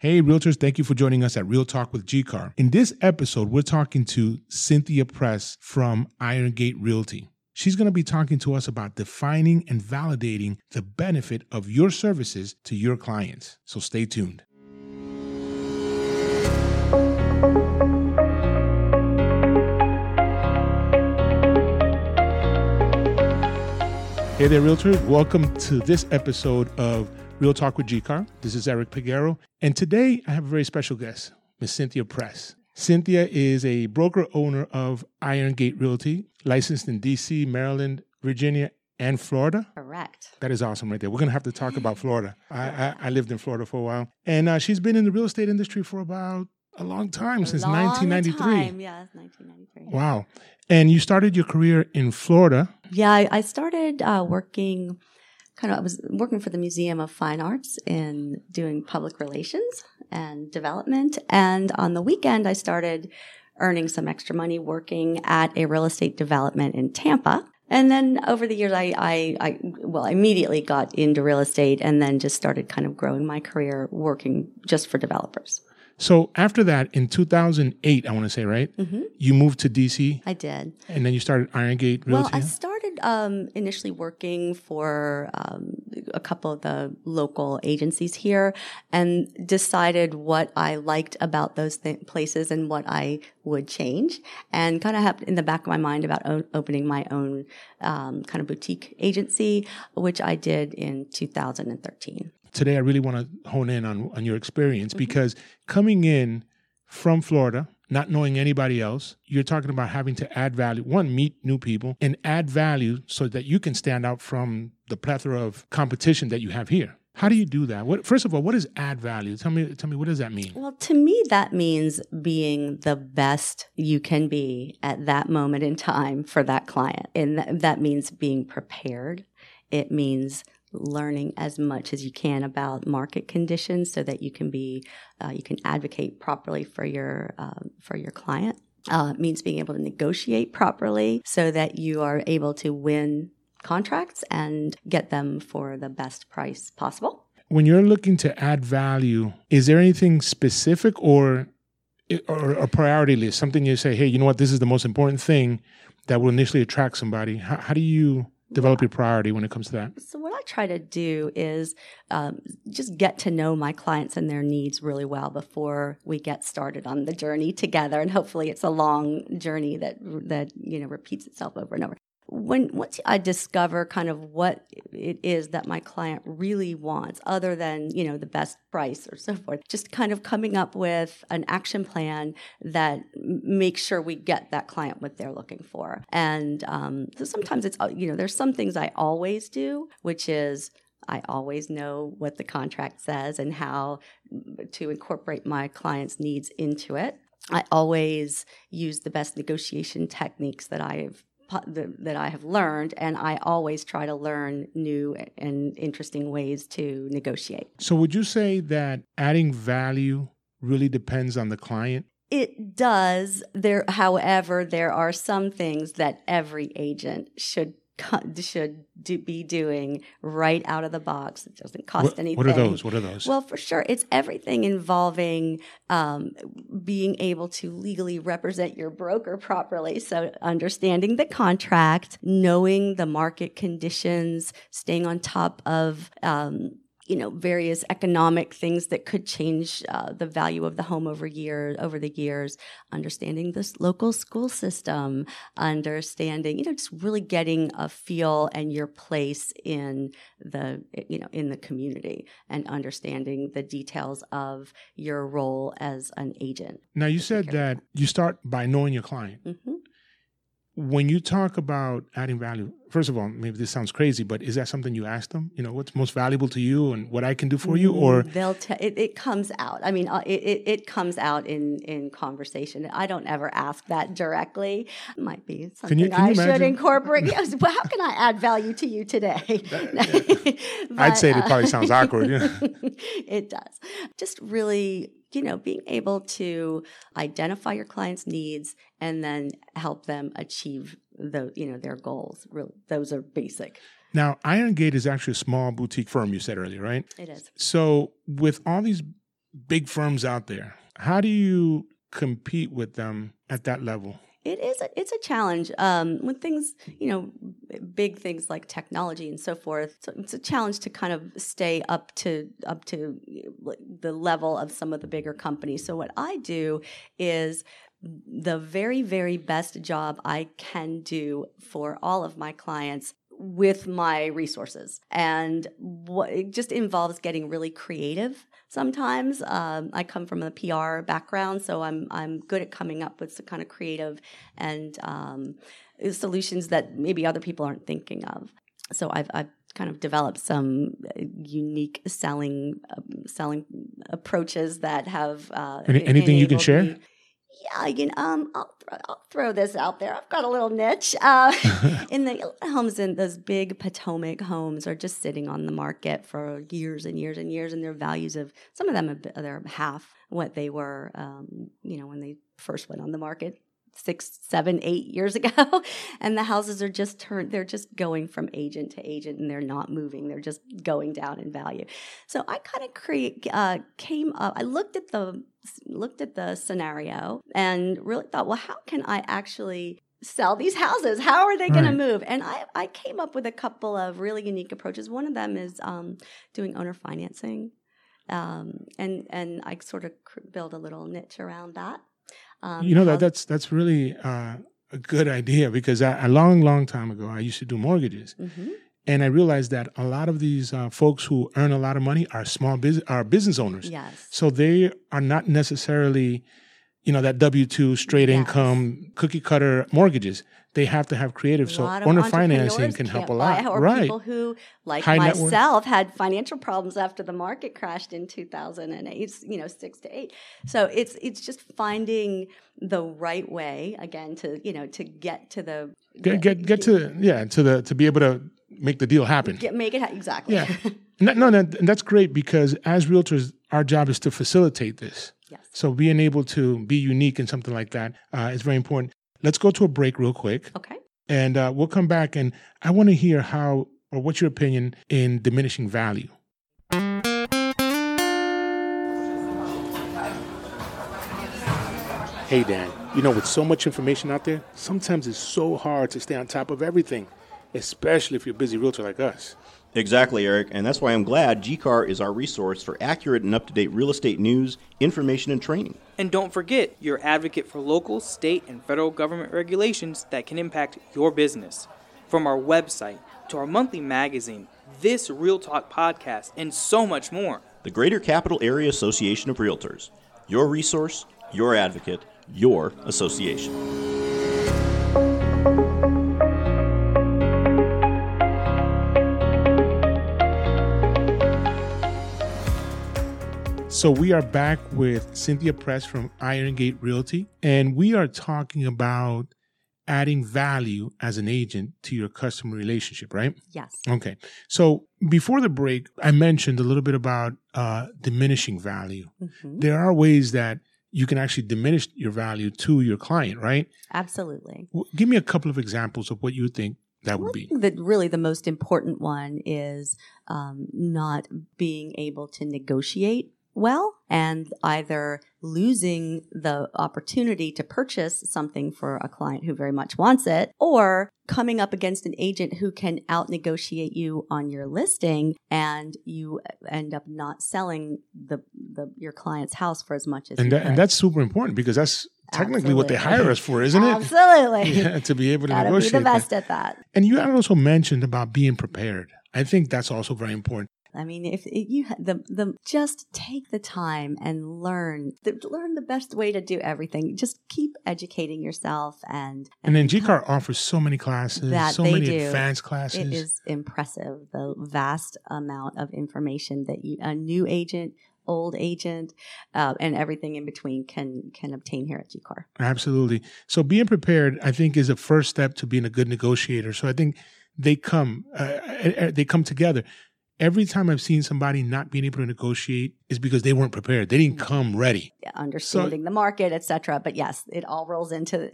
Hey, realtors, thank you for joining us at Real Talk with GCAR. In this episode, we're talking to Cynthia Press from Iron Gate Realty. She's going to be talking to us about defining and validating the benefit of your services to your clients. So stay tuned. Hey there, realtors. Welcome to this episode of Real Talk with GCAR. This is Eric Peguero. And today I have a very special guest, Miss Cynthia Press. Cynthia is a broker owner of Iron Gate Realty, licensed in DC, Maryland, Virginia, and Florida. Correct. That is awesome right there. We're going to have to talk about Florida. I, I, I lived in Florida for a while. And uh, she's been in the real estate industry for about a long time, since Long 1993. Time. Yeah, 1993. Wow. And you started your career in Florida. Yeah, I, I started uh, working. Kind of, I was working for the Museum of Fine Arts in doing public relations and development. And on the weekend, I started earning some extra money working at a real estate development in Tampa. And then over the years, I, I, I, well, I immediately got into real estate and then just started kind of growing my career working just for developers. So after that, in 2008, I want to say, right? Mm-hmm. You moved to DC I did. and then you started Iron Gate Realty. Well, I started um, initially working for um, a couple of the local agencies here and decided what I liked about those th- places and what I would change and kind of have in the back of my mind about o- opening my own um, kind of boutique agency, which I did in 2013. Today, I really want to hone in on, on your experience Mm-hmm. because coming in from Florida, not knowing anybody else, you're talking about having to add value. One, meet new people and add value so that you can stand out from the plethora of competition that you have here. How do you do that? What, first of all, what is add value? Tell me, tell me, what does that mean? Well, to me, that means being the best you can be at that moment in time for that client. And that, that means being prepared. It means learning as much as you can about market conditions so that you can be, uh, you can advocate properly for your, um, for your client. Uh, means being able to negotiate properly so that you are able to win contracts and get them for the best price possible. When you're looking to add value, is there anything specific or or a priority list? Something you say, hey, you know what, this is the most important thing that will initially attract somebody. How, how do you develop your priority when it comes to that? So what I try to do is um, just get to know my clients and their needs really well before we get started on the journey together. And hopefully, it's a long journey that that you know repeats itself over and over. When once I discover kind of what it is that my client really wants, other than you know the best price or so forth, just kind of coming up with an action plan that makes sure we get that client what they're looking for. And um, so sometimes it's uh, you know there's some things I always do, which is I always know what the contract says and how to incorporate my client's needs into it. I always use the best negotiation techniques that I've that I have learned, and I always try to learn new and interesting ways to negotiate. So, would you say that adding value really depends on the client? It does. There, however, there are some things that every agent should should do, be doing right out of the box. It doesn't cost What, anything. what are those? What are those? Well, for sure, it's everything involving um, being able to legally represent your broker properly. So, understanding the contract, knowing the market conditions, staying on top of. Um, you know various economic things that could change uh, the value of the home over year over the years understanding this local school system understanding you know just really getting a feel and your place in the you know in the community and understanding the details of your role as an agent now, you said that you start by knowing your client. hmm When you talk about adding value, first of all, maybe this sounds crazy, but is that something you ask them? You know, what's most valuable to you and what I can do for you? Or they'll t- it, it comes out i mean uh, it, it, it comes out in in conversation i don't ever ask that directly It might be something you- can i you should imagine? incorporate yes well how can i add value to you today I'd say But, it probably sounds awkward. Yeah. it does. Just really, you know, being able to identify your client's needs and then help them achieve the, you know, their goals. Really, those are basic. Now, Iron Gate is actually a small boutique firm, you said earlier, right? It is. So, with all these big firms out there. How do you compete with them at that level? It is a, it's a challenge um, when things you know big things like technology and so forth. So it's a challenge to kind of stay up to up to the level of some of the bigger companies. So what I do is the very very best job I can do for all of my clients with my resources. And what it just involves getting really creative sometimes. Um, I come from a PR background, so I'm I'm good at coming up with some kind of creative and um, solutions that maybe other people aren't thinking of. So I've I've kind of developed some uh, unique selling um, selling approaches that have uh, Any, anything you can share. Me, yeah, you can. Um, I'll, th- I'll throw this out there. I've got a little niche. Uh, in the homes in those big Potomac homes are just sitting on the market for years and years and years, and their values of some of them are half what they were, um, you know, when they first went on the market six, seven, eight years ago. and the houses are just turned, they're just going from agent to agent and they're not moving. They're just going down in value. So I kind of create, uh, came up, I looked at the, looked at the scenario and really thought, well, how can I actually sell these houses? How are they going right. to move? And I, I came up with a couple of really unique approaches. One of them is um, doing owner financing. Um, and and I sort of build a little niche around that. Um, you know that that's that's really uh, a good idea because I, a long, long time ago I used to do mortgages, mm-hmm. and I realized that a lot of these uh, folks who earn a lot of money are small business are business owners. Yes. So they are not necessarily, you know, that W two straight yes. income cookie cutter mortgages they have to have creative. So owner financing can help a lot. Or right. people who, like High myself, had financial problems after the market crashed in 2008, you know, six to eight. So it's it's just finding the right way again to you know to get to the get get, get to yeah to the to be able to make the deal happen. Get, make it ha- exactly. Yeah. no, no, no, that's great because as realtors, our job is to facilitate this. Yes. So being able to be unique in something like that uh, is very important. Let's go to a break real quick. Okay. And uh, we'll come back and I want to hear how or what's your opinion in diminishing value? Hey, Dan, you know, with so much information out there, sometimes it's so hard to stay on top of everything, especially if you're a busy realtor like us. Exactly, Eric, and that's why I'm glad GCAR is our resource for accurate and up to date real estate news, information, and training. And don't forget, your advocate for local, state, and federal government regulations that can impact your business. From our website to our monthly magazine, this Real Talk podcast, and so much more. The Greater Capital Area Association of Realtors. Your resource, your advocate, your association. So we are back with Cynthia Press from Iron Gate Realty, and we are talking about adding value as an agent to your customer relationship, right? Yes. Okay. So before the break, I mentioned a little bit about uh, diminishing value. Mm-hmm. There are ways that you can actually diminish your value to your client, right? Absolutely. Give me a couple of examples of what you think that would be. That really the most important one is um, not being able to negotiate well and either losing the opportunity to purchase something for a client who very much wants it or coming up against an agent who can out negotiate you on your listing and you end up not selling the, the your client's house for as much as and, that, and that's super important because that's technically Absolutely. what they hire us for, isn't it? Absolutely. Yeah, to be able to Gotta negotiate. Be the best that. at that. And you also mentioned about being prepared. I think that's also very important. I mean, if you the the just take the time and learn the, learn the best way to do everything. Just keep educating yourself and and, and then GCAR offers so many classes, so many do. advanced classes. It is impressive the vast amount of information that you a new agent old agent, uh, and everything in between can can obtain here at GCAR. Absolutely. So being prepared, I think, is a first step to being a good negotiator. So I think they come uh, uh they come together every time I've seen somebody not being able to negotiate is because they weren't prepared. They didn't mm-hmm. come ready. Yeah, understanding so, the market, etc. But yes, it all rolls into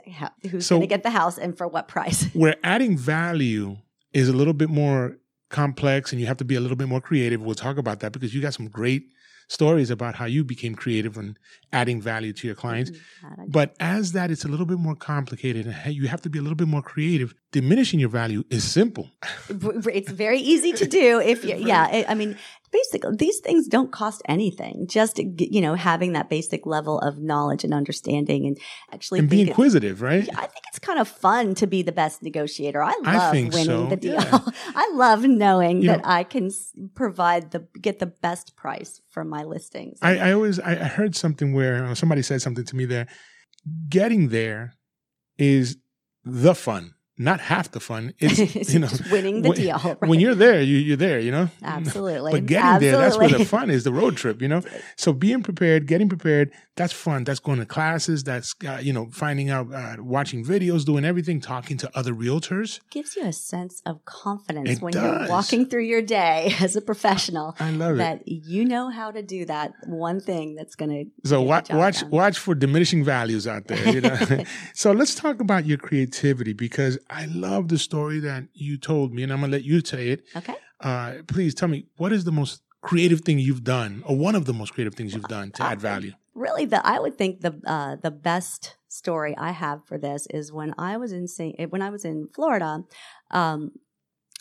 who's so going to get the house and for what price. where adding value is a little bit more complex and you have to be a little bit more creative. We'll talk about that because you got some great stories about how you became creative and adding value to your clients. Mm-hmm. But as that, it's a little bit more complicated, and you have to be a little bit more creative. Diminishing your value is simple. it's very easy to do if you yeah i mean basically these things don't cost anything just you know having that basic level of knowledge and understanding and actually and be it- inquisitive, right? I think it's kind of fun to be the best negotiator. I I love think winning so, the deal. yeah. I love knowing You that know- I can provide the get the best price for my listings. I, I always I I heard something where uh, somebody said something to me there. Getting there is the fun, not half the fun. It's you know winning the when, deal. When you're there, you you're there. You know. Absolutely. But getting there, that's where the fun is. The road trip. You know. So being prepared, getting prepared, that's fun. That's going to classes. That's uh, you know finding out, uh, watching videos, doing everything, talking to other realtors. gives you a sense of confidence It when does. you're walking through your day as a professional. I love it. that you know how to do that one thing that's going to So watch watch watch for diminishing values out there. You know? so let's talk about your creativity because I love the story that you told me, and I'm gonna let you say it. Okay. Uh, please tell me what is the most creative thing you've done, or one of the most creative things you've done to add value. really the I would think the uh, the best story I have for this is when I was in when I was in Florida. Um,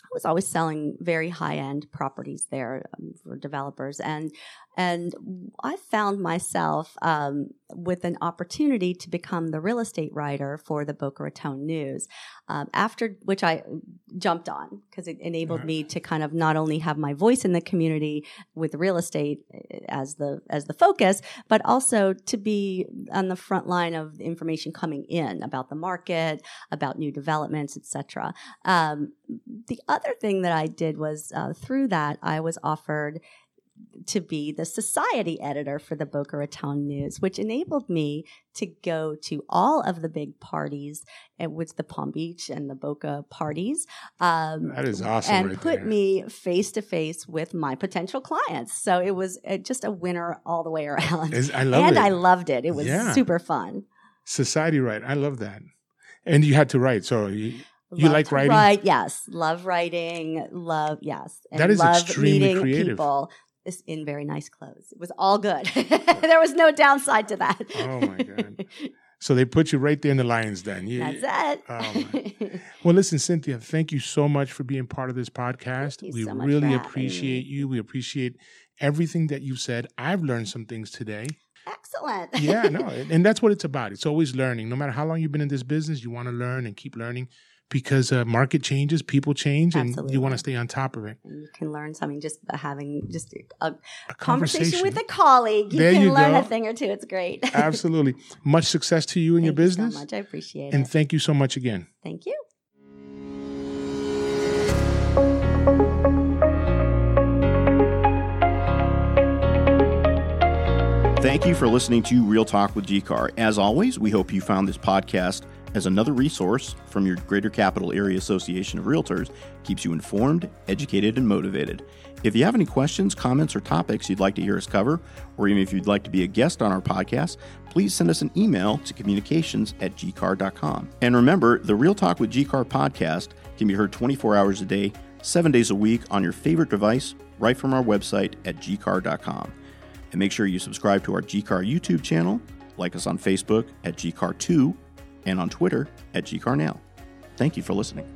I was always selling very high end properties there um, for developers, and and I found myself um, with an opportunity to become the real estate writer for the Boca Raton News. Um, after which I jumped on because it enabled me to kind of not only have my voice in the community with real estate eh, as the as the focus, but also to be on the front line of the information coming in about the market, about new developments, etc. Um, the other thing that I did was uh, through that I was offered to be the society editor for the Boca Raton News, which enabled me to go to all of the big parties and with the Palm Beach and the Boca parties. Um, That is awesome and right put there. me face to face with my potential clients. So it was uh, just a winner all the way around. I love and it. I loved it. It was Yeah. super fun. Society right. I love that. And you had to write. So you, You like writing? Write, yes. Love writing. Love, yes. And That is love extremely meeting creative. people is- in very nice clothes. It was all good. there was no downside to that. Oh, my God. so they put you right there in the lion's den. You- That's it. Oh, Well, listen, Cynthia, thank you so much for being part of this podcast. we so really appreciate you. We appreciate everything that you've said. I've learned some things today. Excellent. Yeah, no, and that's what it's about. It's always learning. No matter how long you've been in this business, you want to learn and keep learning because uh, market changes, people change, and you want to stay on top of it. And you can learn something just by having just a, a A conversation. with a colleague. You There can you learn go. a thing or two. It's great. Absolutely. Much success to you in your Thank you business. so much. I appreciate And it. thank you so much again. Thank you. Thank you for listening to Real Talk with GCAR. As always, we hope you found this podcast as another resource from your Greater Capital Area Association of Realtors, keeps you informed, educated, and motivated. If you have any questions, comments, or topics you'd like to hear us cover, or even if you'd like to be a guest on our podcast, please send us an email to communications at gcar.com. And remember, the Real Talk with GCAR podcast can be heard 24 hours a day, seven days a week on your favorite device, right from our website at gcar.com. And make sure you subscribe to our GCAR YouTube channel, like us on Facebook at GCAR2, and on Twitter at GCARNow. Thank you for listening.